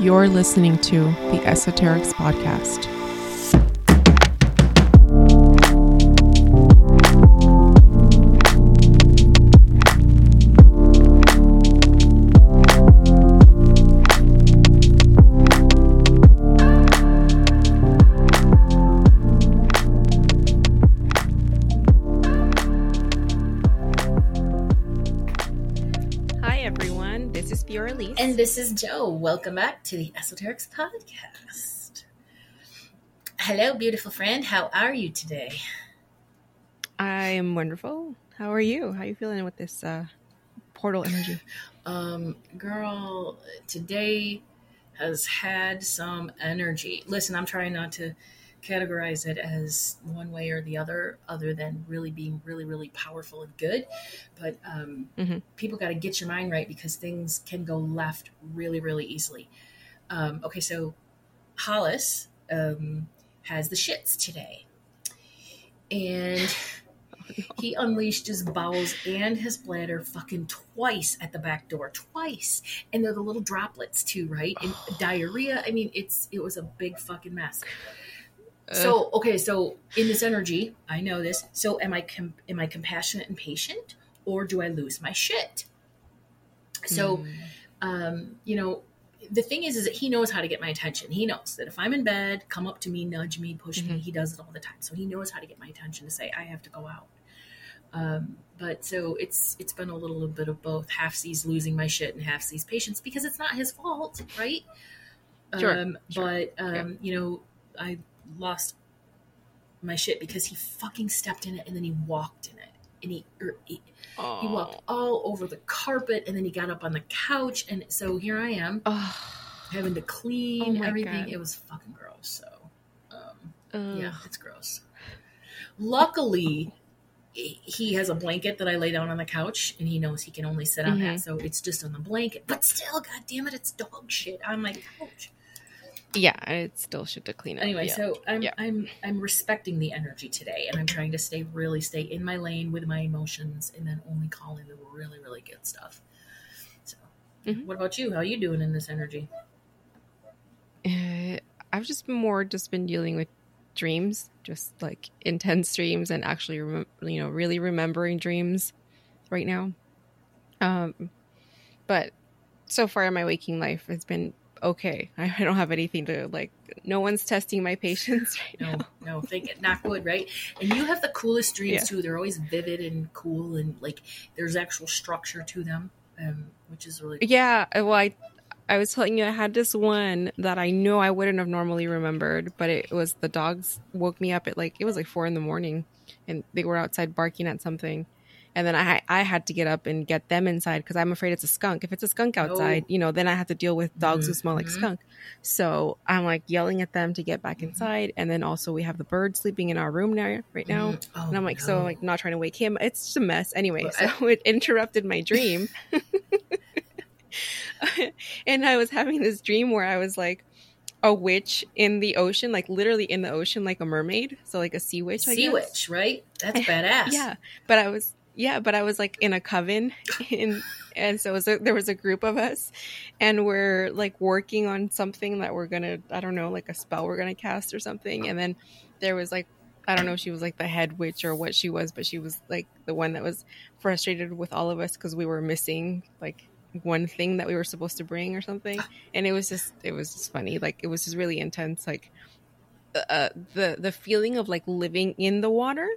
You're listening to the Esoterix Podcast. Jo. Welcome back to the Esoterix Podcast. Hello, beautiful friend. How are you today? I am wonderful. How are you? How are you feeling with this uh, portal energy? Um, girl, today has had some energy. Listen, I'm trying not to categorize it as one way or the other, other than really being really, really powerful and good. But um, Mhm. people got to get your mind right because things can go left really, really easily. Um, okay, so Hollis um, has the shits today. And he unleashed his bowels and his bladder fucking twice at the back door. Twice. And they're the little droplets too, right? And diarrhea. I mean, it's it was a big fucking mess. So okay, so in this energy, I know this. So am I com- am I compassionate and patient, or do I lose my shit? So, Mm. um, you know, the thing is, is that he knows how to get my attention. He knows that if I'm in bed, come up to me, nudge me, push me. Mhm. He does it all the time. So he knows how to get my attention to say I have to go out. Um, but so it's it's been a little bit of both. Half sees losing my shit and half sees patience because it's not his fault, right? Sure, Um, sure, But um, you know, I lost my shit because he fucking stepped in it and then he walked in it and he er, he, he walked all over the carpet and then he got up on the couch and so here I am Oh, having to clean Oh everything. God. It was fucking gross. So um, yeah, it's gross. Luckily, he has a blanket that I lay down on the couch, and he knows he can only sit on that, so it's just on the blanket. But still, god damn it, it's dog shit on my couch. Yeah, it's still shit to clean up. Anyway, yeah. so I'm Yeah. I'm I'm respecting the energy today, and I'm trying to stay really stay in my lane with my emotions, and then only calling the really really good stuff. So, Mhm. what about you? How are you doing in this energy? Uh, I've just been more just been dealing with dreams, just like intense dreams, and actually, rem- you know, really remembering dreams right now. Um, but so far in my waking life, it's been okay. I, don't have anything to like. No one's testing my patience right No, now. no, think it, not good, right? And you have the coolest dreams Yeah. too. They're always vivid and cool, and like there's actual structure to them, um, which is really Yeah, uh, well, I, I was telling you, I had this one that I know I wouldn't have normally remembered, but it was the dogs woke me up at like it was like four in the morning, and they were outside barking at something, and then I I had to get up and get them inside because I'm afraid it's a skunk. If it's a skunk outside, Oh. you know, then I have to deal with dogs who smell like Mhm. skunk. So I'm like yelling at them to get back Mhm. inside, and then also we have the bird sleeping in our room now right now. Mhm. Oh, And I'm like, so. I'm like not trying to wake him. It's just a mess. Anyway, Well, so it interrupted my dream. and I was having this dream where I was like a witch in the ocean, like literally in the ocean, like a mermaid. So like a sea witch. I sea guess. witch, right? That's badass. Yeah, but I was yeah, but I was like in a coven, in, and so was a, there was a group of us, and we're like working on something that we're gonna I don't know like a spell we're gonna cast or something, and then there was like I don't know if she was like the head witch or what she was, but she was like the one that was frustrated with all of us because we were missing like one thing that we were supposed to bring or something, and it was just it was just funny like it was just really intense like uh, the the feeling of like living in the water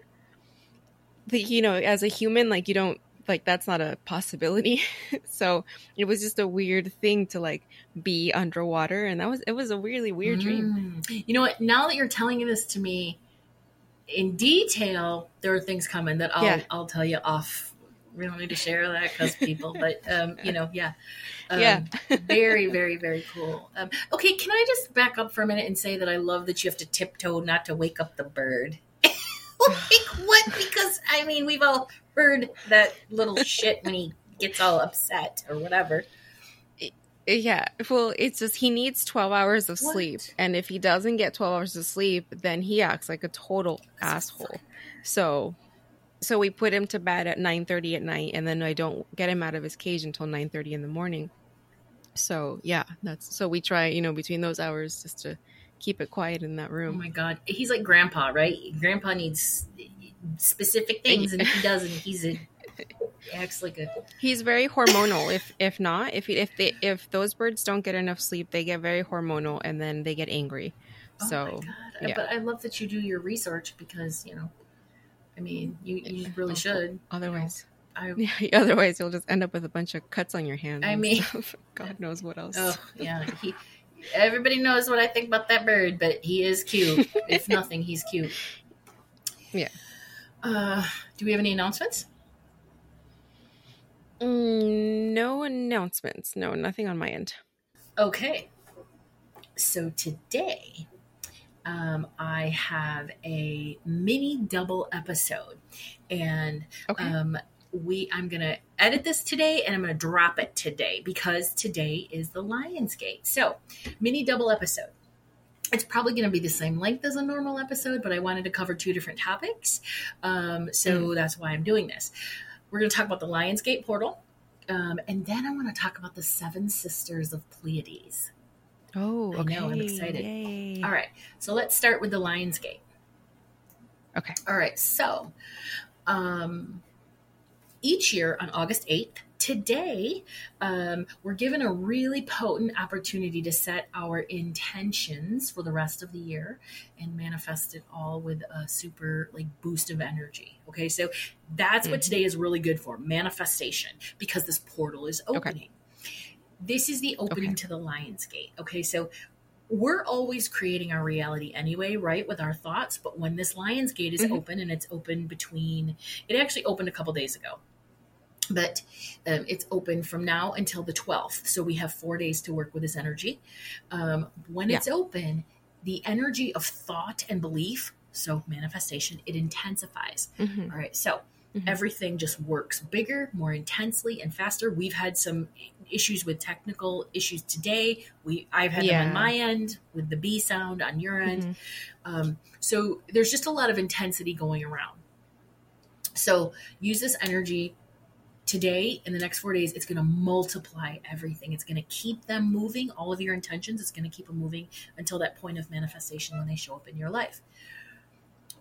the, you know as a human like you don't like that's not a possibility so it was just a weird thing to like be underwater and that was it was a really weird dream Mm. You know what? Now that you're telling this to me in detail, there are things coming that I'll Yeah. I'll tell you off. We don't need to share that because people, but um, you know, yeah, um, Yeah. very, very, very cool. Um, okay, can I just back up for a minute and say that I love that you have to tiptoe not to wake up the bird. like what? Because I mean, we've all heard that little shit when he gets all upset or whatever. yeah well it's just he needs 12 hours of What? sleep and if he doesn't get 12 hours of sleep then he acts like a total asshole so so we put him to bed at 9:30 at night and then I don't get him out of his cage until 9:30 in the morning. So, yeah, that's so we try, you know, between those hours just to keep it quiet in that oh room. Oh my god, he's like grandpa, right? Grandpa needs specific things, and if he doesn't, he's a acts like a He's very hormonal. if if not, if if they if those birds don't get enough sleep, they get very hormonal and then they get angry. Oh So, my God. yeah. But I love that you do your research because, you know, I mean, you, you really Oh, should. otherwise I, yeah, otherwise you'll just end up with a bunch of cuts on your hands. I mean- stuff. God knows what else. oh, yeah. He, everybody knows what I think about that bird, but he is cute. if nothing, he's cute. Yeah. Uh, do we have any announcements? Mm, no announcements. No, nothing on my end. Okay. So today, um, I have a mini double episode, and Okay. um, we I'm gonna edit this today, and I'm gonna drop it today because today is the Lionsgate. So, mini double episode. It's probably going to be the same length as a normal episode, but I wanted to cover two different topics, um, so that's why I'm doing this. We're going to talk about the Lionsgate portal, um, and then I want to talk about the Seven Sisters of Pleiades. oh, I okay. know, I'm excited. Yay. All right, so let's start with the Lionsgate. Okay. All right, so um, each year on August 8th, today, um, we're given a really potent opportunity to set our intentions for the rest of the year and manifest it all with a super like boost of energy. Okay, so that's what Mhm. today is really good for manifestation because this portal is opening. This is the opening Okay. to the lion's gate Okay, so we're always creating our reality anyway, right? With our thoughts. But when this Lion's Gate is Mhm. open and it's open between, it actually opened a couple days ago, but um, it's open from now until the 12th. So we have four days to work with this energy. Um, when Yeah. it's open, the energy of thought and belief, so manifestation, it intensifies. Mhm. All right. So Mhm. everything just works bigger, more intensely, and faster. We've had some issues with technical issues today. We I've had them on my end with the B sound on your end. Mhm. Um, so there's just a lot of intensity going around. So use this energy today in the next four days. It's going to multiply everything. It's going to keep them moving. All of your intentions. It's going to keep them moving until that point of manifestation when they show up in your life.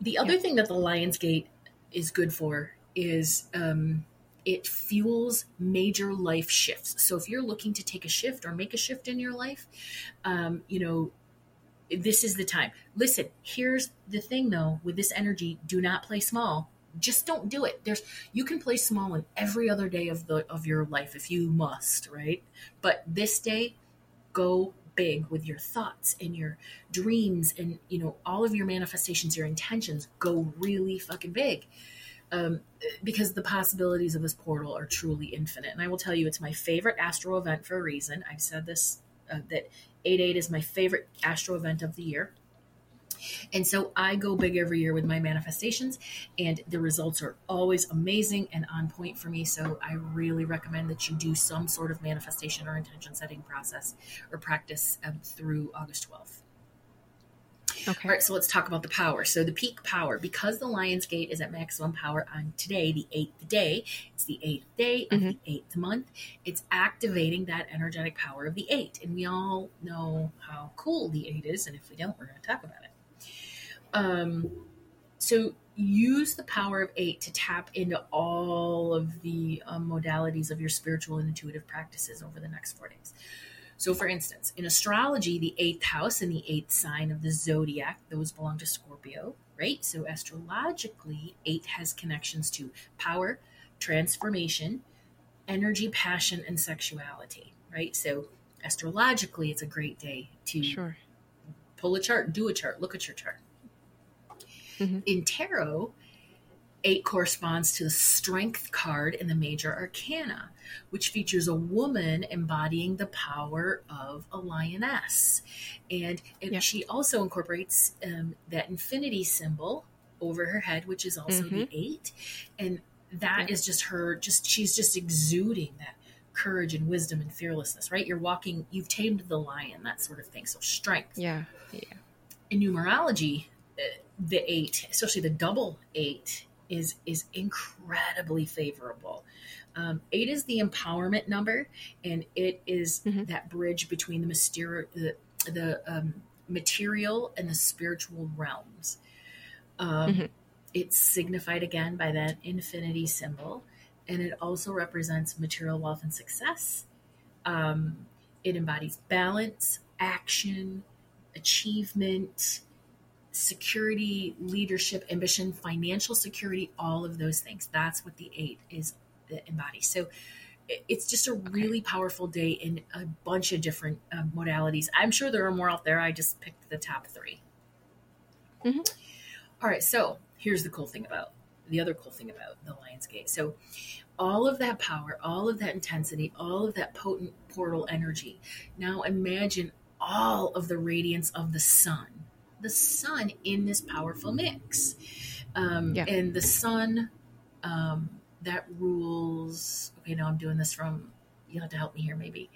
The other Yeah. thing that the lion's gate is good for is um, it fuels major life shifts. So if you're looking to take a shift or make a shift in your life, um, you know, this is the time. Listen, here's the thing though, with this energy, do not play small. Just don't do it. There's you can play small in every other day of the of your life if you must, right? But this day, go big with your thoughts and your dreams and you know all of your manifestations, your intentions. Go really fucking big. Um, because the possibilities of this portal are truly infinite. And I will tell you, it's my favorite astro event for a reason. I've said this uh, that 8 8 is my favorite astro event of the year. And so I go big every year with my manifestations, and the results are always amazing and on point for me. So I really recommend that you do some sort of manifestation or intention setting process or practice um, through August 12th. Okay. All right, so let's talk about the power. So the peak power, because the Lion's Gate is at maximum power on today, the eighth day, it's the eighth day of the eighth month. It's activating that energetic power of the eight, and we all know how cool the eight is. And if we don't, we're going to talk about it. Um, so use the power of eight to tap into all of the um, modalities of your spiritual and intuitive practices over the next four days. So, for instance, in astrology, the eighth house and the eighth sign of the zodiac, those belong to Scorpio, right? So, astrologically, eight has connections to power, transformation, energy, passion, and sexuality, right? So, astrologically, it's a great day to Sure. pull a chart, do a chart, look at your chart. Mhm. In tarot, eight corresponds to the strength card in the major arcana, which features a woman embodying the power of a lioness. And, Yeah. she also incorporates um, that infinity symbol over her head, which is also the eight. And that is Yeah. just her, just she's just exuding that courage and wisdom and fearlessness, right? You're walking, you've tamed the lion, that sort of thing. So strength Yeah. in numerology, uh, the eight, especially the double eight, is is incredibly favorable. Um, eight is the empowerment number, and it is Mhm. that bridge between the mysterious, the, the um, material and the spiritual realms. Um, Mhm. It's signified again by that infinity symbol, and it also represents material wealth and success. Um, it embodies balance, action, achievement, security, leadership, ambition, financial security, all of those things. That's what the eight is that embodies. So it's just a really powerful day in a bunch of different uh, modalities. I'm sure there are more out there. I just picked the top 3 Mhm. All right. So here's the cool thing about the other cool thing about the Lion's Gate. So all of that power, all of that intensity, all of that potent portal energy. Now imagine all of the radiance of the sun, the sun in this powerful mix. Um, Yeah. And the sun um, that rules, okay, now I'm doing this from, you'll have to help me here maybe.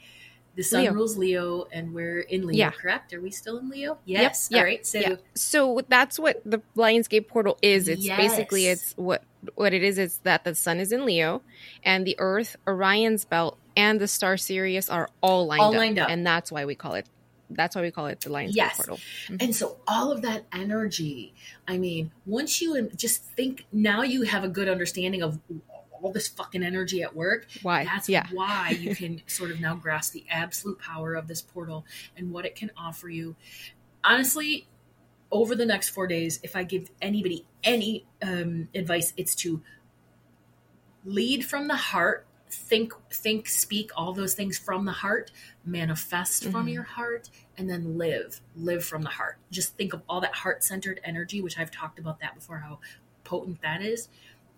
The sun Leo. rules Leo, and we're in Leo, Yeah. correct? Are we still in Leo? Yes. yeah, All right. So, yeah. So that's what the Lionsgate portal is. It's basically it's what what it is is that the sun is in Leo and the Earth, Orion's belt, and the star Sirius are all lined, All up, lined up. and that's why we call it. That's why we call it the Lionsgate Yes. portal. And so all of that energy, I mean, once you just think now you have a good understanding of all this fucking energy at work. Why? That's yeah. why you can sort of now grasp the absolute power of this portal and what it can offer you. Honestly, over the next four days, if I give anybody any um, advice, it's to lead from the heart think think speak all those things from the heart manifest from Mhm. your heart and then live live from the heart just think of all that heart-centered energy which i've talked about that before how potent that is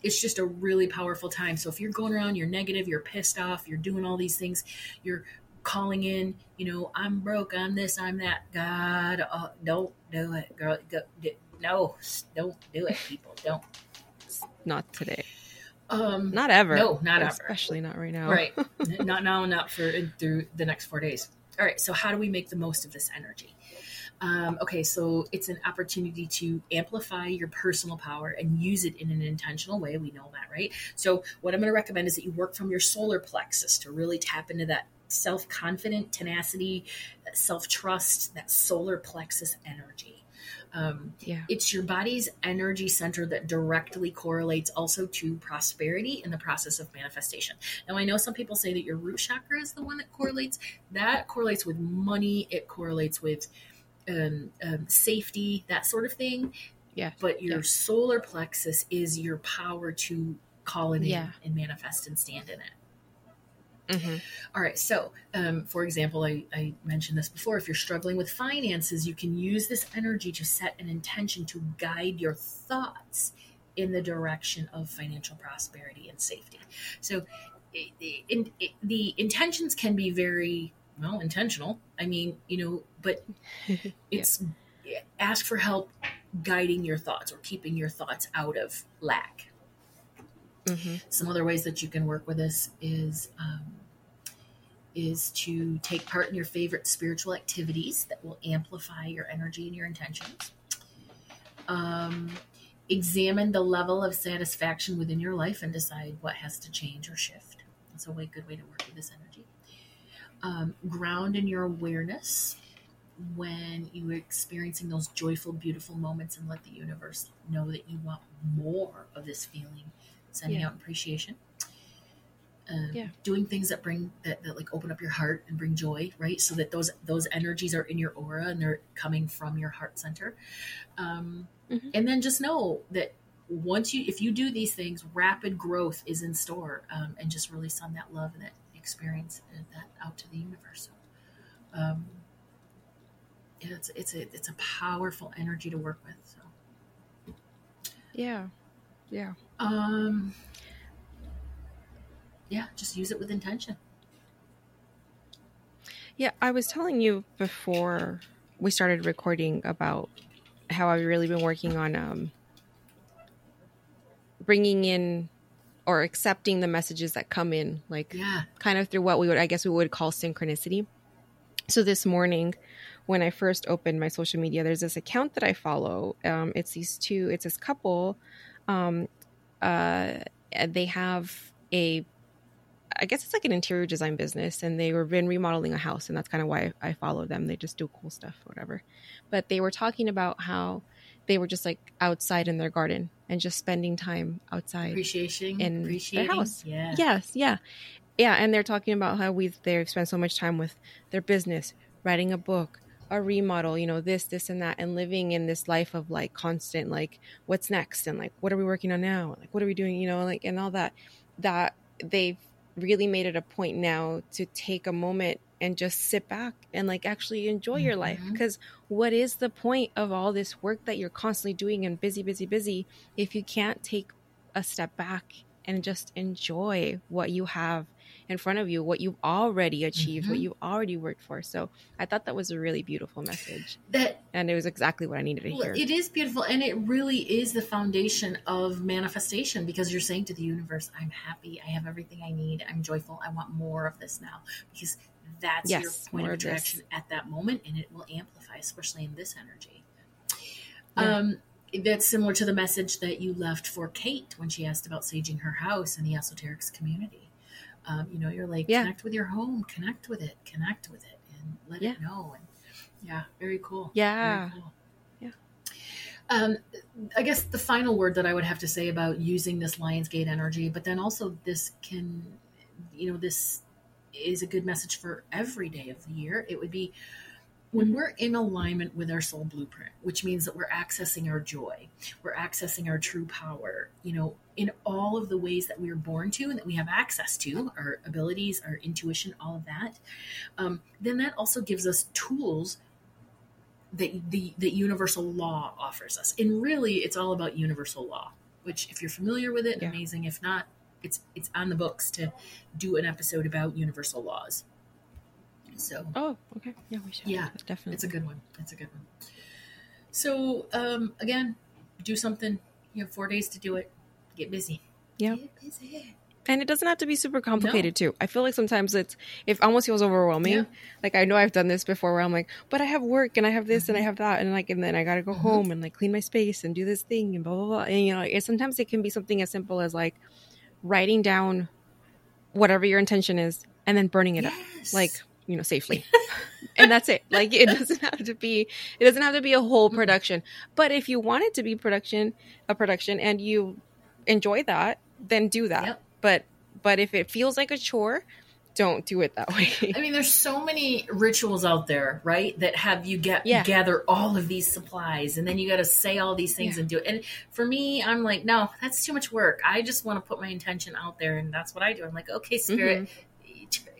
it's just a really powerful time so if you're going around you're negative you're pissed off you're doing all these things you're calling in you know i'm broke i'm this i'm that god uh, don't do it girl go, d- no don't do it people don't Not today. Um Not ever. No, not ever. Especially not right now. Right. not now, not for through the next four days. All right. So, how do we make the most of this energy? Um, okay, so it's an opportunity to amplify your personal power and use it in an intentional way. We know that, right? So, what I'm going to recommend is that you work from your solar plexus to really tap into that self confident tenacity, that self trust, that solar plexus energy. Um, Yeah. it's your body's energy center that directly correlates also to prosperity in the process of manifestation. Now, I know some people say that your root chakra is the one that correlates. That correlates with money, it correlates with um, um, safety, that sort of thing. Yeah. But your Yeah. solar plexus is your power to call it Yeah. in and manifest and stand in it. Hmm All right. So, um, for example, I, I mentioned this before. If you're struggling with finances, you can use this energy to set an intention to guide your thoughts in the direction of financial prosperity and safety. So, i- i- in, the intentions can be very well intentional. I mean, you know, but it's ask for help guiding your thoughts or keeping your thoughts out of lack hmm some other ways that you can work with this is um, is to take part in your favorite spiritual activities that will amplify your energy and your intentions. Um, examine the level of satisfaction within your life and decide what has to change or shift. That's a way good way to work with this energy. Um, ground in your awareness when you are experiencing those joyful beautiful moments and let the universe know that you want more of this feeling. Sending Yeah. out appreciation um, Yeah. doing things that bring that, that like open up your heart and bring joy right so that those those energies are in your aura and they're coming from your heart center um, Mhm. and then just know that once you if you do these things rapid growth is in store um, and just really send that love and that experience and that out to the universe so, um, yeah, it's it's a it's a powerful energy to work with so Yeah. Yeah. um yeah just use it with intention Yeah, I was telling you before we started recording about how I've really been working on um, bringing in or accepting the messages that come in, like yeah kind of through what we would, I guess, we would call synchronicity. So this morning, when I first opened my social media, there's this account that I follow. Um, it's these two, it's this couple. Um, uh, they have a I guess it's like an interior design business, and they were been remodeling a house, and that's kind of why I follow them. They just do cool stuff, whatever. But they were talking about how they were just like outside in their garden and just spending time outside Appreciation in appreciating. their house. Yeah. Yes, yeah, yeah. And they're talking about how we've they've spent so much time with their business, writing a book, a remodel, you know, this, this, and that, and living in this life of like constant, like, what's next, and like, what are we working on now, like, what are we doing, you know, like, and all that. That they've really made it a point now to take a moment and just sit back and like actually enjoy your mm-hmm. life. Because what is the point of all this work that you're constantly doing and busy busy busy if you can't take a step back and just enjoy what you have in front of you what you've already achieved what Mhm. you already worked for so i thought that was a really beautiful message That and it was exactly what i needed to Well, hear it is beautiful, and it really is the foundation of manifestation because you're saying to the universe, "I'm happy. I have everything I need. I'm joyful. I want more of this now." Because that's your point of of attraction at that moment, and it will amplify, especially in this energy. Yeah. Um, that's similar to the message that you left for Kate when she asked about saging her house in the Esoterix community. Um, you know, you're like, Yeah. connect with your home, connect with it, connect with it, and let Yeah. it know. And yeah, very cool. Yeah. Very cool. Yeah. Um, I guess the final word that I would have to say about using this Lionsgate energy, but then also this can, you know, this is a good message for every day of the year. It would be when we're in alignment with our soul blueprint, which means that we're accessing our joy, we're accessing our true power, you know, in all of the ways that we are born to and that we have access to, our abilities, our intuition, all of that. Um, then that also gives us tools that the that universal law offers us. And really, it's all about universal law. Which, if you're familiar with it, Yeah. amazing. If not, it's it's on the books to do an episode about universal laws. So oh okay yeah we should Yeah, definitely it's a good one. It's a good one. So um, again, do something. You have four days to do it. Get busy. Yeah. Get busy. and it doesn't have to be super complicated too i feel like sometimes it's it almost feels overwhelming Yeah. like i know i've done this before where i'm like but i have work and i have this and i Mhm. have that and like and then i gotta go Mhm. home and like clean my space and do this thing and blah blah blah and you know it, sometimes it can be something as simple as like writing down whatever your intention is and then burning it up like you know safely and that's it like it doesn't have to be it doesn't have to be a whole Mhm. production but if you want it to be production a production and you enjoy that then do that Yep. but but if it feels like a chore don't do it that way I mean, there's so many rituals out there, right? That have you get Yeah. gather all of these supplies, and then you got to say all these things Yeah. and do it. And for me, I'm like, no, that's too much work. I just want to put my intention out there, and that's what I do. I'm like, okay, spirit, Mm-hmm.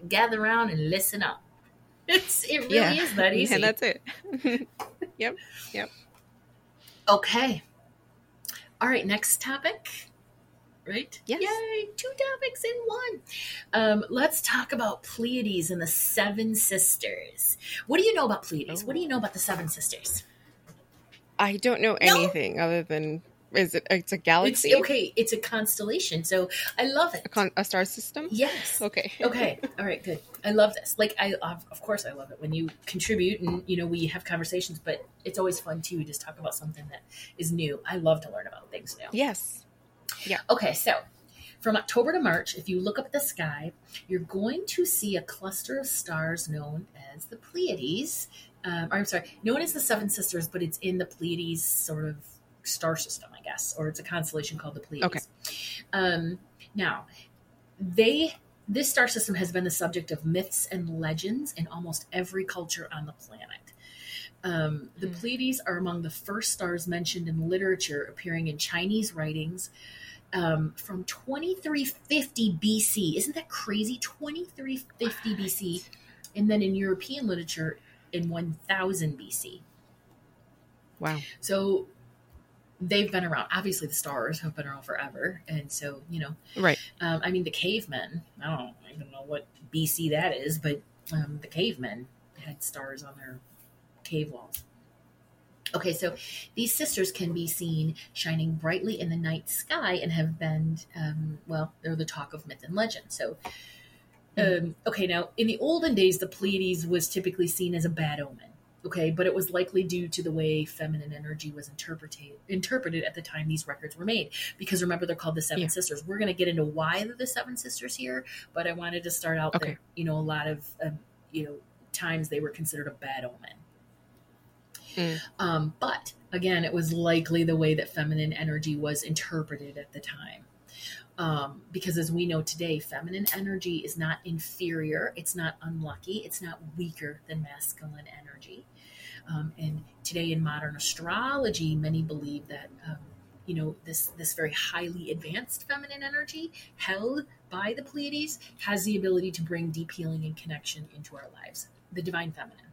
Gather around and listen up. It's it really is that easy. and that's it yep. Yep. Okay. All right, next topic. Right? Yes. Yay, two topics in one. Um, let's talk about Pleiades and the Seven Sisters. What do you know about Pleiades? What do you know about the Seven Sisters? i don't know No. anything other than is it it's a galaxy. It's okay, it's a constellation, so I love it. a, con- a star system yes. okay okay all right good i love this like i of of course i love it when you contribute and you know we have conversations but it's always fun too to just talk about something that is new i love to learn about things new yes Yeah. okay so from october to march if you look up at the sky you're going to see a cluster of stars known as the pleiades um, or i'm sorry known as the seven sisters but it's in the pleiades sort of star system i guess or it's a constellation called the pleiades Okay. um, now they this star system has been the subject of myths and legends in almost every culture on the planet. Um, the Hmm. Pleiades are among the first stars mentioned in literature appearing in Chinese writings um, from 2350 BC. Isn't that crazy? 2350 BC. And then in European literature in 1000 BC. wow So they've been around. Obviously, the stars have been around forever. And so, you know, right um, I mean, the cavemen, I don't even know what BC that is, but um, the cavemen had stars on their cave walls. Okay, so these sisters can be seen shining brightly in the night sky and have been, um, well, they're the talk of myth and legend. So, um, okay, now in the olden days, the Pleiades was typically seen as a bad omen. Okay, but it was likely due to the way feminine energy was interpreted interpreted at the time these records were made. Because remember, they're called the Seven Yeah. Sisters. We're going to get into why they're the Seven Sisters here, but I wanted to start out Okay. that you know a lot of um, you know times they were considered a bad omen. Mm. Um, but again, it was likely the way that feminine energy was interpreted at the time. Um, because as we know today, feminine energy is not inferior, it's not unlucky, it's not weaker than masculine energy. Um, and today in modern astrology, many believe that um, you know this this very highly advanced feminine energy held by the Pleiades has the ability to bring deep healing and connection into our lives. The divine feminine.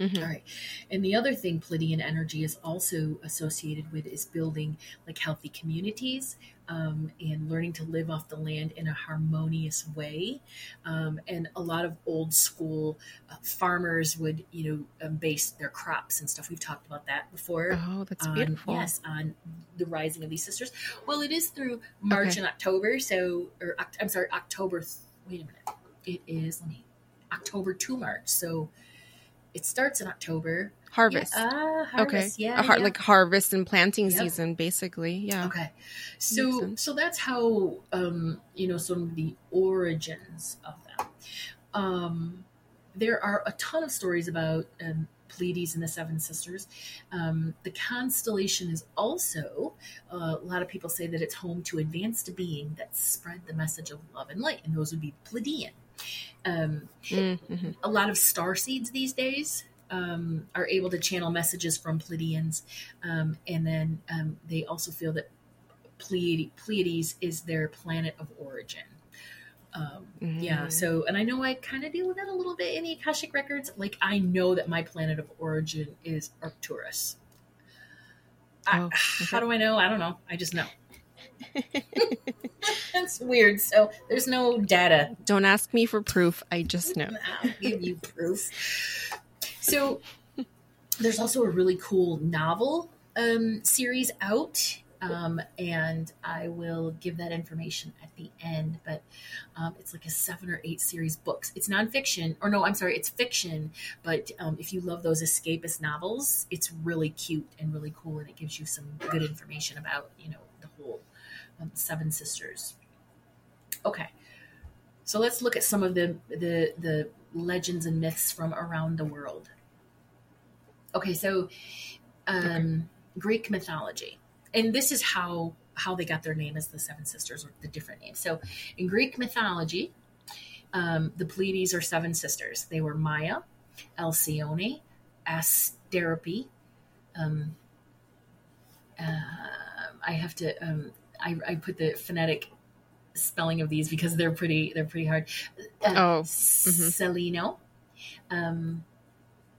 Mhm. All right. And the other thing Pleiadian energy is also associated with is building like healthy communities um, and learning to live off the land in a harmonious way. Um, and a lot of old school uh, farmers would, you know, um, base their crops and stuff. We've talked about that before. Oh, that's on- beautiful. yes, on the rising of these sisters. Well, it is through March Okay. and October. So, or I'm sorry, October. Wait a minute. It is let me October to March. So it starts in October. Harvest. Yeah, ah, harvest. okay. Yeah, A har- yeah. Like harvest and planting Yep. season, basically. Yeah. Okay. So so that's how um you know some of the origins of them. Um there are a ton of stories about um Pleiades and the Seven Sisters. Um, the constellation is also, uh, a lot of people say that it's home to advanced being that spread the message of love and light, and those would be Pleiadian. Um, Mm-hmm. a lot of star seeds these days um, are able to channel messages from Pleiadians, um, and then um, they also feel that Pleiade- Pleiades is their planet of origin. Um, Yeah, Mm. so and I know I kind of deal with that a little bit in the Akashic records. Like I know that my planet of origin is Arcturus. I, Oh, How do I know? I don't know. I just know. That's weird. So there's no data Don't ask me for proof. I just know. I'll give you proof. So there's also a really cool novel um, series out. Um, and I will give that information at the end. But um, it's like a seven or eight series books. It's nonfiction, or no, I'm sorry, it's fiction. But um, if you love those escapist novels, it's really cute and really cool, and it gives you some good information about you know um, Seven Sisters. Okay, so let's look at some of the the the legends and myths from around the world. Okay, so um, Greek mythology, and this is how how they got their name as the Seven Sisters or the different names. So in Greek mythology, um, the Pleiades are seven sisters. They were Maya, Alcyone, Asterope. Um, uh, I have to. Um, I, I put the phonetic spelling of these because they're pretty. They're pretty hard. Uh, Oh, Selino, um,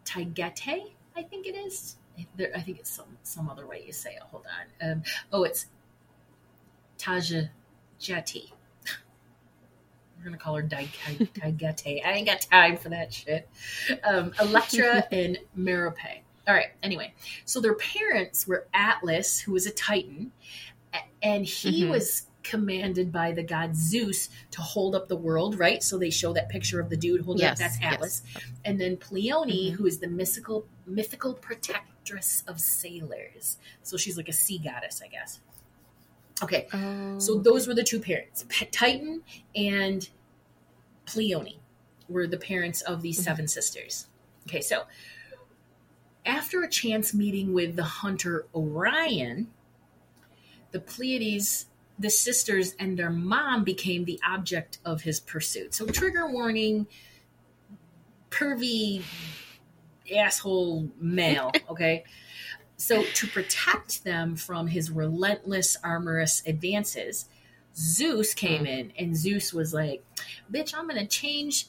Taygete, I think it is. There, I think it's some some other way you say it. Hold on. Um, oh, it's Taja Jeti. We're gonna call her Taygete. I ain't got time for that shit. Um, Electra and Merope. All right. Anyway, so their parents were Atlas, who was a Titan, and he Mhm. was commanded by the god Zeus to hold up the world. Right. So they show that picture of the dude holding Yes, up. That's yes. Atlas. And then Pleione, Mhm. who is the mystical mythical protectress of sailors. So she's like a sea goddess, I guess. Okay. Oh, So those were the two parents. Titan and Pleione were the parents of these Mhm. seven sisters. Okay, so after a chance meeting with the hunter Orion, the Pleiades, the sisters, and their mom became the object of his pursuit. So trigger warning, pervy asshole male, okay? So, to protect them from his relentless, armorous advances, Zeus came in and Zeus was like, Bitch, I'm going to change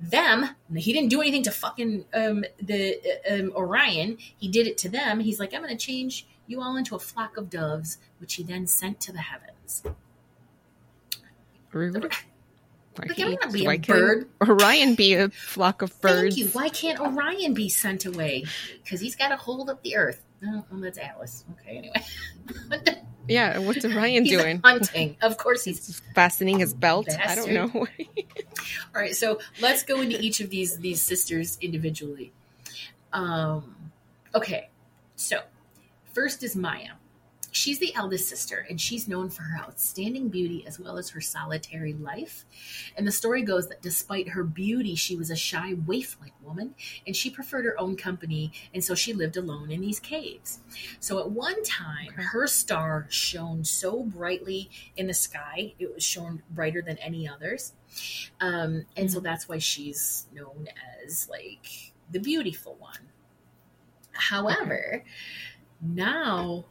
them. He didn't do anything to fucking um, the uh, um, Orion. He did it to them. He's like, I'm going to change you all into a flock of doves, which he then sent to the heavens. rude. Why Like, can't- be a why can't bird. Orion be a flock of birds. Thank you. Why can't Orion be sent away? Because he's got to hold up the earth. Oh, well, that's Atlas. Okay, anyway. Yeah, what's Orion he's doing? hunting. Of course he's He's fastening his belt. I don't know. All right, so let's go into each of these these sisters individually. Um, okay, so first is Maya. She's the eldest sister, and she's known for her outstanding beauty as well as her solitary life. And the story goes that despite her beauty, she was a shy, waif like woman, and she preferred her own company, and so she lived alone in these caves. So at one time, her star shone so brightly in the sky, it was shown brighter than any others. Um, and so that's why she's known as like the beautiful one. However, now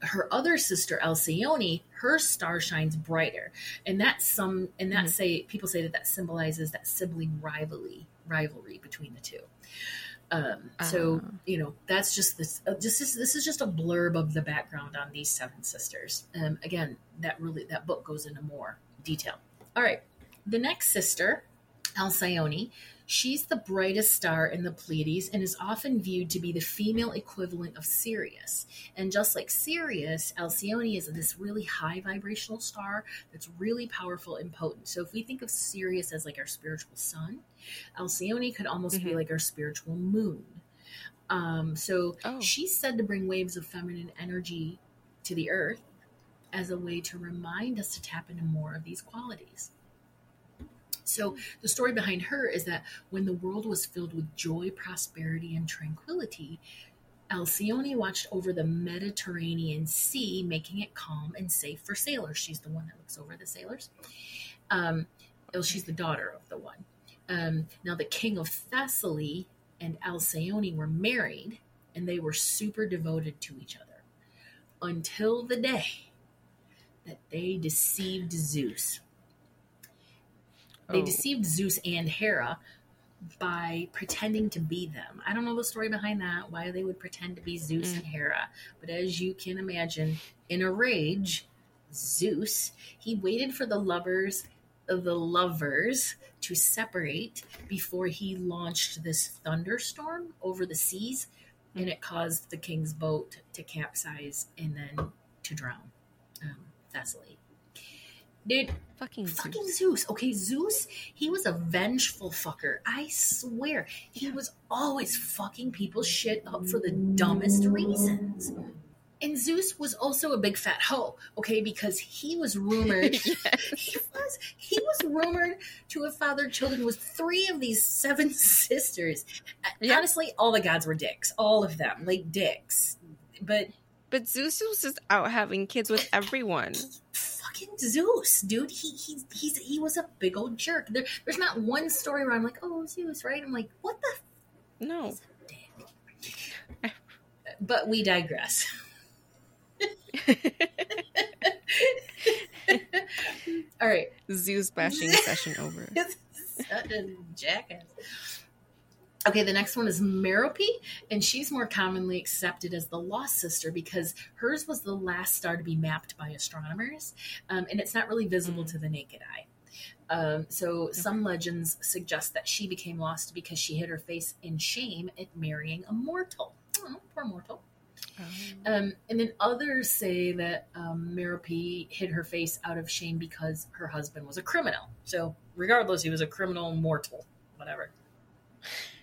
her other sister Alcyone, her star shines brighter, and that's some, and that Mhm. say people say that that symbolizes that sibling rivalry, rivalry between the two. Um, so Ah. you know that's just this. Uh, just this, this is just a blurb of the background on these seven sisters. Um, again, that really that book goes into more detail. All right, the next sister, Alcyone, she's the brightest star in the Pleiades and is often viewed to be the female equivalent of Sirius. And just like Sirius, Alcyone is this really high vibrational star that's really powerful and potent. So if we think of Sirius as like our spiritual sun, Alcyone could almost be Mhm. like our spiritual moon. Um, so Oh. she's said to bring waves of feminine energy to the earth as a way to remind us to tap into more of these qualities. So, the story behind her is that when the world was filled with joy, prosperity, and tranquility, Alcyone watched over the Mediterranean Sea, making it calm and safe for sailors. She's the one that looks over the sailors. Um, well, she's the daughter of the one. Um, now, the king of Thessaly and Alcyone were married, and they were super devoted to each other until the day that they deceived Zeus. They Oh. deceived Zeus and Hera by pretending to be them. I don't know the story behind that, why they would pretend to be Zeus Mm. and Hera. But as you can imagine, in a rage, Zeus, he waited for the lovers of the lovers to separate before he launched this thunderstorm over the seas and it caused the king's boat to capsize and then to drown um, Thessaly. Dude, Fucking Fucking Zeus. Zeus. Okay, Zeus, he was a vengeful fucker. I swear. He was always fucking people's shit up for the dumbest reasons. And Zeus was also a big fat hoe, okay, because he was rumored he was he was rumored to have fathered children with three of these seven sisters. Yeah. Honestly, all the gods were dicks. All of them, like dicks. But But Zeus was just out having kids with everyone. fucking Zeus, dude. He he he's he was a big old jerk. There, there's not one story where I'm like, oh Zeus, right? I'm like, what the No. But we digress. All right, Zeus bashing session over. such a jackass. Okay, the next one is Merope, and she's more commonly accepted as the lost sister because hers was the last star to be mapped by astronomers, um, and it's not really visible to the naked eye. Um, so some legends suggest that she became lost because she hid her face in shame at marrying a mortal. Oh, poor mortal. Um, and then others say that um, Merope hid her face out of shame because her husband was a criminal. So, regardless, he was a criminal mortal, whatever.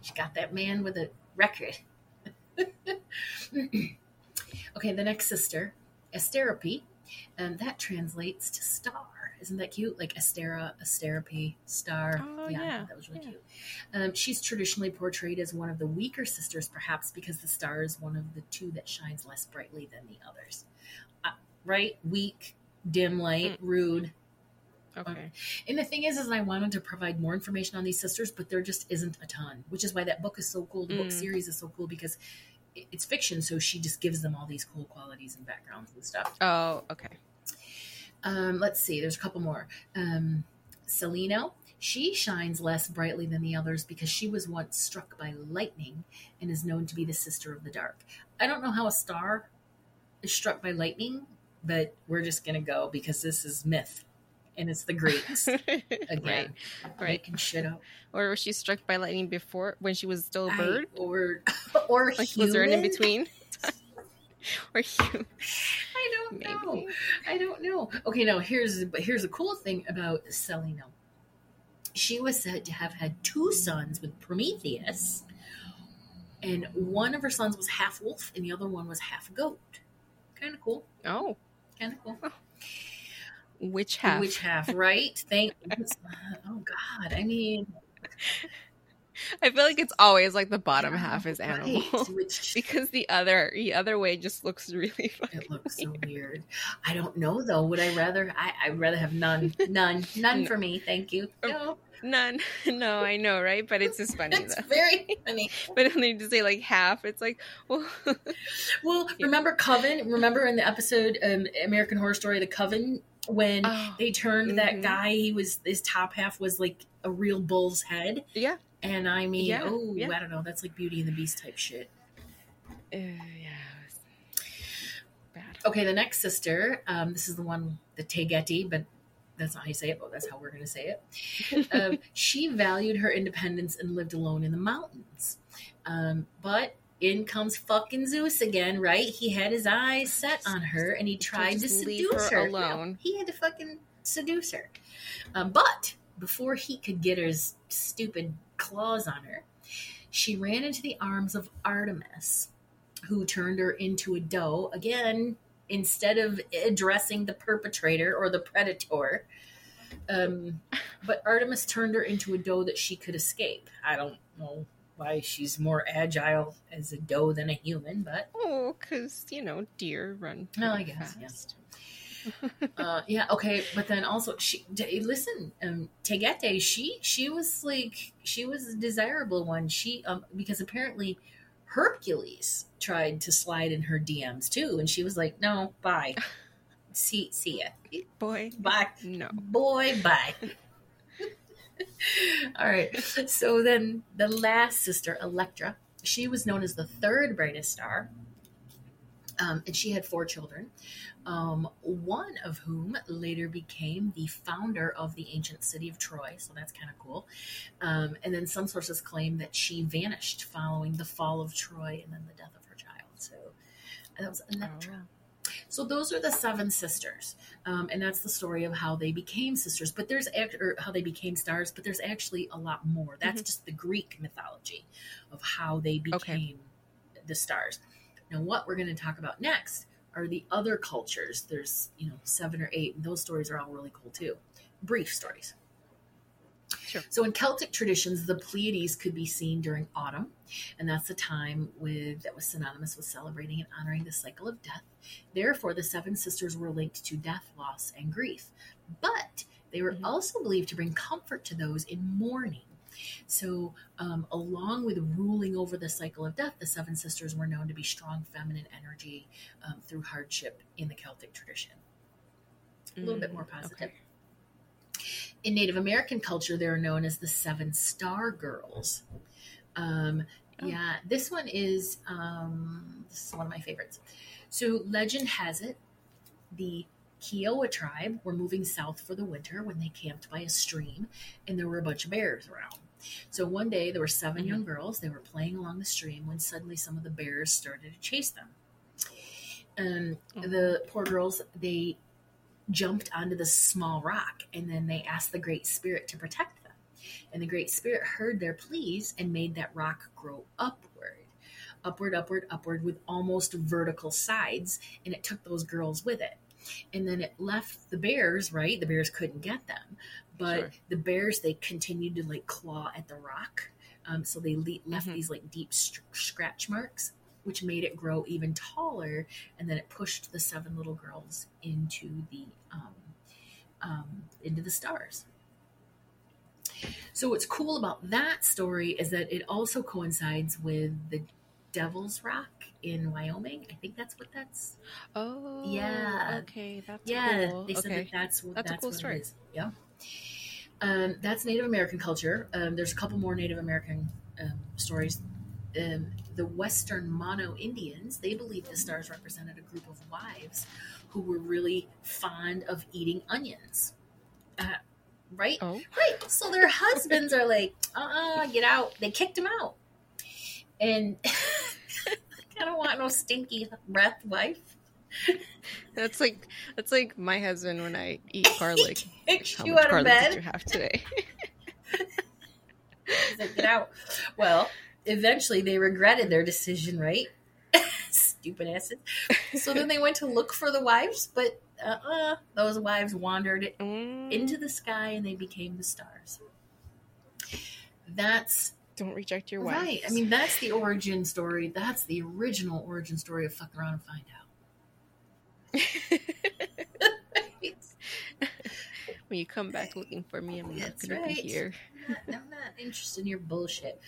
she got that man with a record. okay, the next sister, Asterope, and that translates to star. Isn't that cute? Like Astera, Asterope, star. Oh, I yeah, that was really yeah. cute. Um, she's traditionally portrayed as one of the weaker sisters, perhaps because the star is one of the two that shines less brightly than the others. Uh, right? Weak, dim light, rude. Okay. And the thing is, is I wanted to provide more information on these sisters, but there just isn't a ton, which is why that book is so cool. The book Mm. series is so cool because it's fiction, so she just gives them all these cool qualities and backgrounds and stuff. Oh, okay. Um, let's see, there's a couple more. Um, Seleno, she shines less brightly than the others because she was once struck by lightning and is known to be the sister of the dark. I don't know how a star is struck by lightning, but we're just going to go because this is myth and it's the Greeks right. again Right. making shit up. Or was she struck by lightning before when she was still a bird? or or Like was there an in between? or human? I don't know. Maybe. I don't know. Okay, now here's but here's a cool thing about Seleno. She was said to have had two sons with Prometheus, and one of her sons was half wolf, and the other one was half goat. Kind of cool. Oh, Kind of cool. Which half? Which half, right? Thank. oh God! I mean, I feel like it's always like the bottom yeah, half is right, animal. Which because the other the other way just looks really funny. it looks so weird. I don't know though. Would I rather? I I'd rather have none, none, none No. for me. Thank you. No, None. No, I know, right? But it's just funny it's though. very funny. But when to say like half, it's like, well, Well, Yeah. remember Coven? Remember in the episode um, American Horror Story, the Coven, when Oh, they turned that mhm. guy, he was his top half was like a real bull's head, yeah, and I mean, Yeah, oh, yeah. I don't know, that's like Beauty and the Beast type shit. uh, yeah, bad. Okay, the next sister, um, this is the one, the Taygete, but that's not how you say it, but that's how we're going to say it. um, she valued her independence and lived alone in the mountains. Um, but in comes fucking Zeus again, right? He had his eyes set on her and he tried to seduce her her. No, alone. he had to fucking seduce her. Um, but before he could get his stupid claws on her, she ran into the arms of Artemis, who turned her into a doe again instead of addressing the perpetrator or the predator. Um, but Artemis turned her into a doe that she could escape. I don't know why she's more agile as a doe than a human, but Oh, because you know deer run. No, pretty I guess, yeah. uh, yeah, okay. But then also, she listen, um, Taygete, she she was like she was a desirable one. She um because apparently Hercules tried to slide in her DMs too, and she was like, no, bye, see see ya, Boy, bye. no. boy bye all right. So then the last sister electra she was known as the third brightest star um, and she had four children um, one of whom later became the founder of the ancient city of troy so that's kind of cool. Um, and then some sources claim that she vanished following the fall of troy and then the death of her child. So that was electra. Oh. So those are the seven sisters, um, and that's the story of how they became sisters. But there's act- or how they became stars. But there's actually a lot more. That's Mhm. just the Greek mythology of how they became Okay. the stars. Now, what we're going to talk about next are the other cultures. There's you know seven or eight, and those stories are all really cool too. Brief stories. Sure. So in Celtic traditions, the Pleiades could be seen during autumn, and that's the time with that was synonymous with celebrating and honoring the cycle of death. Therefore, the seven sisters were linked to death, loss, and grief. But they were Mhm. also believed to bring comfort to those in mourning. So, um, along with ruling over the cycle of death, the seven sisters were known to be strong feminine energy um, through hardship in the Celtic tradition. A little bit more Mm, positive. okay. In Native American culture, they're known as the Seven Star Girls. Um, Oh. Yeah, this one is um, this is one of my favorites. So, legend has it the Kiowa tribe were moving south for the winter when they camped by a stream, and there were a bunch of bears around. So one day there were 7 Mhm. young girls. They were playing along the stream when suddenly some of the bears started to chase them. Um, Mhm. The poor girls they jumped onto this small rock, and then they asked the Great Spirit to protect them. And the Great Spirit heard their pleas and made that rock grow upward, upward, upward, upward, with almost vertical sides, and it took those girls with it. And then it left the bears, right? The bears couldn't get them, but Sure. the bears they continued to like claw at the rock, um, so they le- left Mhm. these like deep scratch marks, which made it grow even taller. And then it pushed the seven little girls into the um, um, into the stars. So what's cool about that story is that it also coincides with the Devil's Rock in Wyoming. I think that's what that's. Oh, Yeah. Okay, that's yeah, cool. they said okay. that that's what That's a cool story. Yeah. Um, that's Native American culture. Um, there's a couple more Native American um, stories. The Western Mono Indians, they believed the stars represented a group of wives who were really fond of eating onions. Uh, right? Oh, Right. So their husbands are like, uh uh get out. They kicked him out. And I don't want no stinky breath wife. that's like that's like my husband when I eat garlic. How you out of bed. did you have today? He's like, get out. Well, eventually they regretted their decision, right? Stupid asses. So then they went to look for the wives, but uh-uh, those wives wandered Mm, into the sky and they became the stars. That's don't reject your wife. right. I mean, that's the origin story. That's the original origin story of Fuck Around and Find Out. when you come back looking for me, I'm not gonna right. be here. I'm not interested in your bullshit.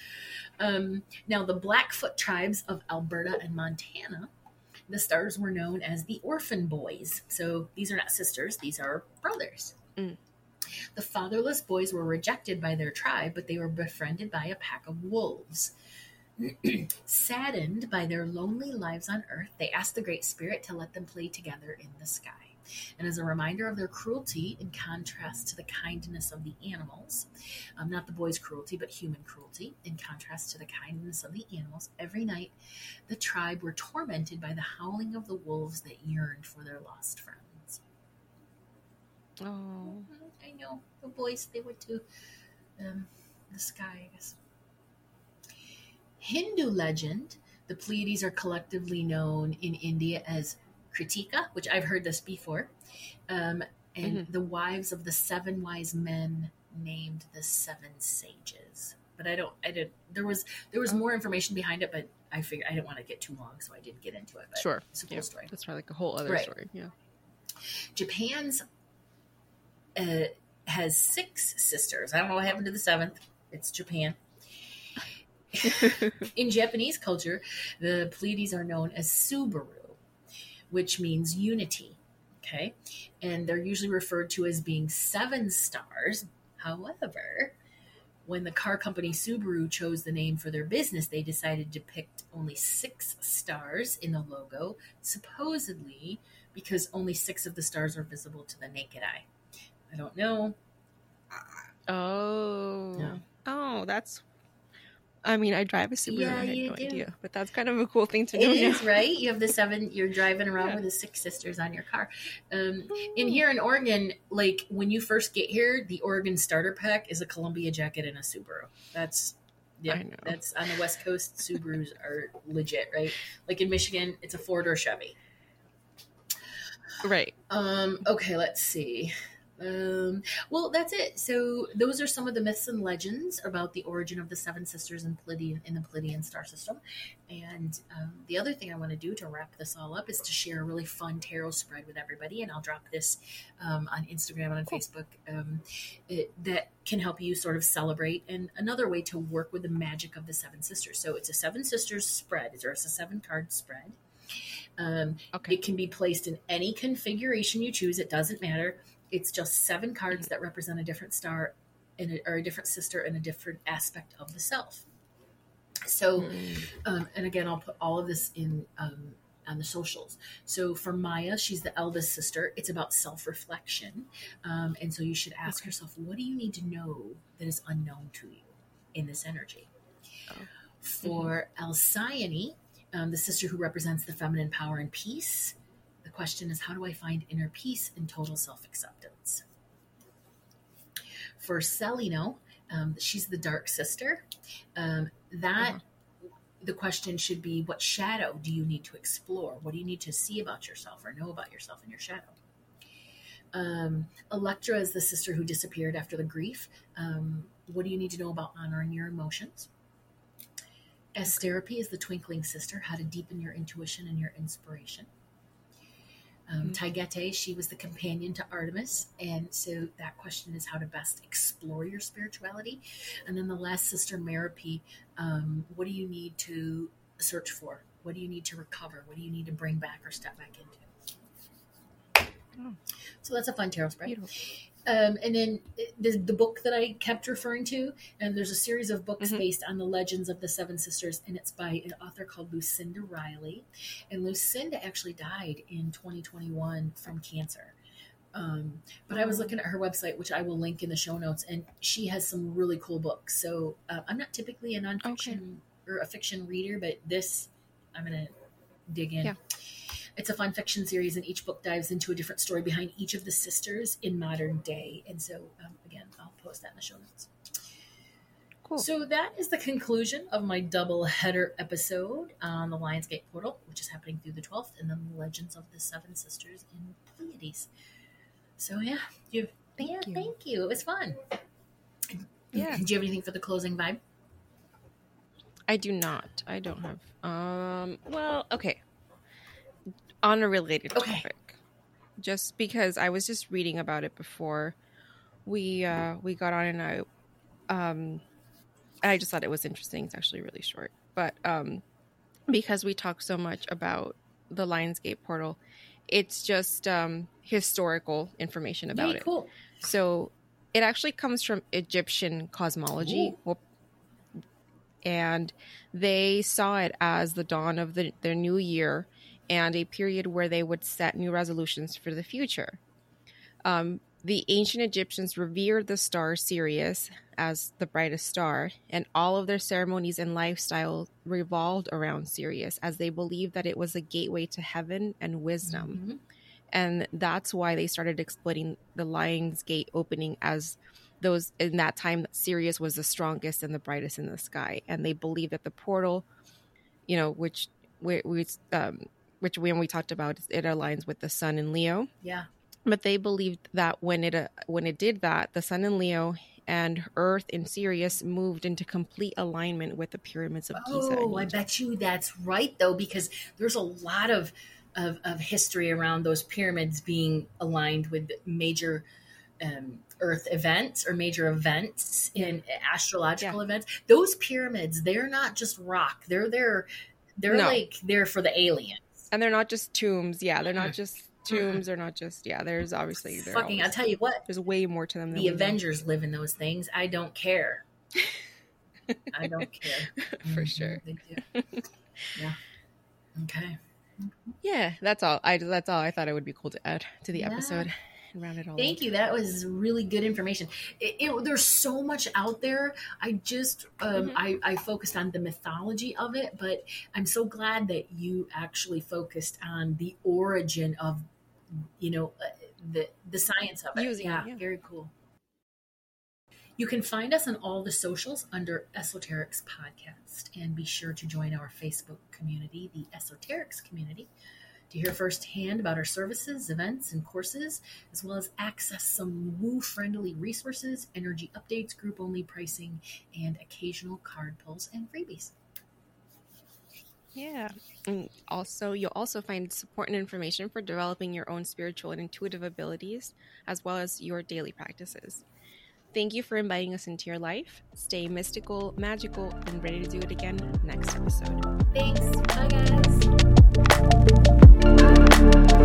Um, now, the Blackfoot tribes of Alberta and Montana, the stars were known as the Orphan Boys. So these are not sisters; these are brothers. Mm. The fatherless boys were rejected by their tribe, but they were befriended by a pack of wolves. Saddened by their lonely lives on Earth, they asked the Great Spirit to let them play together in the sky. And as a reminder of their cruelty, in contrast to the kindness of the animals, um, not the boys' cruelty, but human cruelty, in contrast to the kindness of the animals, every night the tribe were tormented by the howling of the wolves that yearned for their lost friends. Oh, Mhm, I know. The boys, they went to um, the sky, I guess. Hindu legend the Pleiades are collectively known in India as Krittika, which I've heard this before, um, and the wives of the seven wise men named the seven sages. But I don't. I did. There was there was more information behind it, but I figured I didn't want to get too long, so I didn't get into it. But sure. it's a cool Yeah, story. that's probably like a whole other Right. story. Yeah. Japan's uh, has six sisters. I don't know what happened to the seventh. It's Japan. In Japanese culture, the Pleiades are known as Subaru, which means unity. Okay. And they're usually referred to as being seven stars. However, when the car company Subaru chose the name for their business, they decided to pick only six stars in the logo, supposedly because only six of the stars are visible to the naked eye. I don't know. Oh. Yeah. Oh, that's. I mean, I drive a Subaru. Yeah, I had no do. idea, but that's kind of a cool thing to It know. is right. You have the seven. You're driving around Yeah. with the six sisters on your car. Um, in here in Oregon, like when you first get here, the Oregon starter pack is a Columbia jacket and a Subaru. That's yeah, that's on the West Coast. Subarus are legit, right? Like in Michigan, it's a Ford or Chevy. Right. Um, okay, let's see. Um, well, that's it. So those are some of the myths and legends about the origin of the seven sisters in Pleiadian in the Pleiadian star system. And um, the other thing I want to do to wrap this all up is to share a really fun tarot spread with everybody, and I'll drop this um, on Instagram and on Facebook. Um, it, that can help you sort of celebrate and another way to work with the magic of the seven sisters. So it's a seven sisters spread. It's a seven card spread. Um, Okay. it can be placed in any configuration you choose. It doesn't matter. It's just seven cards that represent a different star in a, or a different sister and a different aspect of the self. So, Mm. um, and again, I'll put all of this in um, on the socials. So for Maia, she's the eldest sister. It's about self reflection, um, and so you should ask Okay. yourself, what do you need to know that is unknown to you in this energy? Oh. For Alcyone, um, the sister who represents the feminine power and peace, question is, how do I find inner peace and total self acceptance? For Celaeno, um, she's the dark sister. Um, that the question should be, what shadow do you need to explore? What do you need to see about yourself or know about yourself in your shadow? Um, Electra is the sister who disappeared after the grief. Um, what do you need to know about honoring your emotions? Asterope is the twinkling sister, how to deepen your intuition and your inspiration. Um, Mhm. Taygete, she was the companion to Artemis, and so that question is how to best explore your spirituality. And then the last sister, Merope, um, what do you need to search for? What do you need to recover? What do you need to bring back or step back into? Oh. So that's a fun tarot spread. Beautiful. Um, and then the, the book that I kept referring to, and there's a series of books Mhm. based on the legends of the Seven Sisters, and it's by an author called Lucinda Riley. And Lucinda actually died in 2021 from cancer. Um, but I was looking at her website, which I will link in the show notes, and she has some really cool books. So uh, I'm not typically a nonfiction or a fiction reader, but this I'm going to dig in. Yeah. It's a fun fiction series, and each book dives into a different story behind each of the sisters in modern day. And so, um, again, I'll post that in the show notes. cool. So that is the conclusion of my double header episode on the Lions Gate portal, which is happening through the 12th, and then the Legends of the Seven Sisters in Pleiades. So yeah, you Thank yeah, you. thank you. It was fun. Yeah. Do you have anything for the closing vibe? I do not. I don't have. Um. Well, okay. On a related Okay. topic, just because I was just reading about it before we uh we got on, and I um, and I just thought it was interesting. It's actually really short, but um, because we talk so much about the Lions Gate portal, it's just um historical information about it. cool. So it actually comes from Egyptian cosmology. Ooh. And they saw it as the dawn of the, their new year and a period where they would set new resolutions for the future. Um, the ancient Egyptians revered the star Sirius as the brightest star, and all of their ceremonies and lifestyle revolved around Sirius as they believed that it was a gateway to heaven and wisdom Mhm. and that's why they started exploiting the Lions Gate opening as those in that time Sirius was the strongest and the brightest in the sky, and they believed that the portal, you know, which which um, which when we talked about it aligns with the sun in Leo, Yeah. but they believed that when it uh, when it did that, the sun in Leo and Earth in Sirius moved into complete alignment with the pyramids of Giza. Oh, I bet you that's right though, because there's a lot of, of of history around those pyramids being aligned with major um, Earth events or major events in astrological events. Those pyramids, they're not just rock; they're there. They're No. like there for the aliens. And they're not just tombs. Yeah, they're not just tombs. They're not just yeah. There's obviously Fucking, I'll tell you what. there's way more to them. Than The know. Avengers live in those things. I don't care. I don't care. for Mhm, sure. yeah. Okay. Yeah, that's all. I that's all I thought it would be cool to add to the Yeah. episode and round it all. Thank up. you. That was really good information. It, it, there's so much out there. I just um, Mhm. I, I focused on the mythology of it, but I'm so glad that you actually focused on the origin of you know uh, the the science of it. Using it, yeah, yeah. very cool. You can find us on all the socials under Esoterix Podcast, and be sure to join our Facebook community, the Esoterix Community, to hear firsthand about our services, events, and courses, as well as access some woo friendly resources, energy updates, group only pricing, and occasional card pulls and freebies. Yeah. And also, you'll also find support and information for developing your own spiritual and intuitive abilities, as well as your daily practices. Thank you for inviting us into your life. Stay mystical, magical, and ready to do it again next episode. Thanks. Bye, guys. Música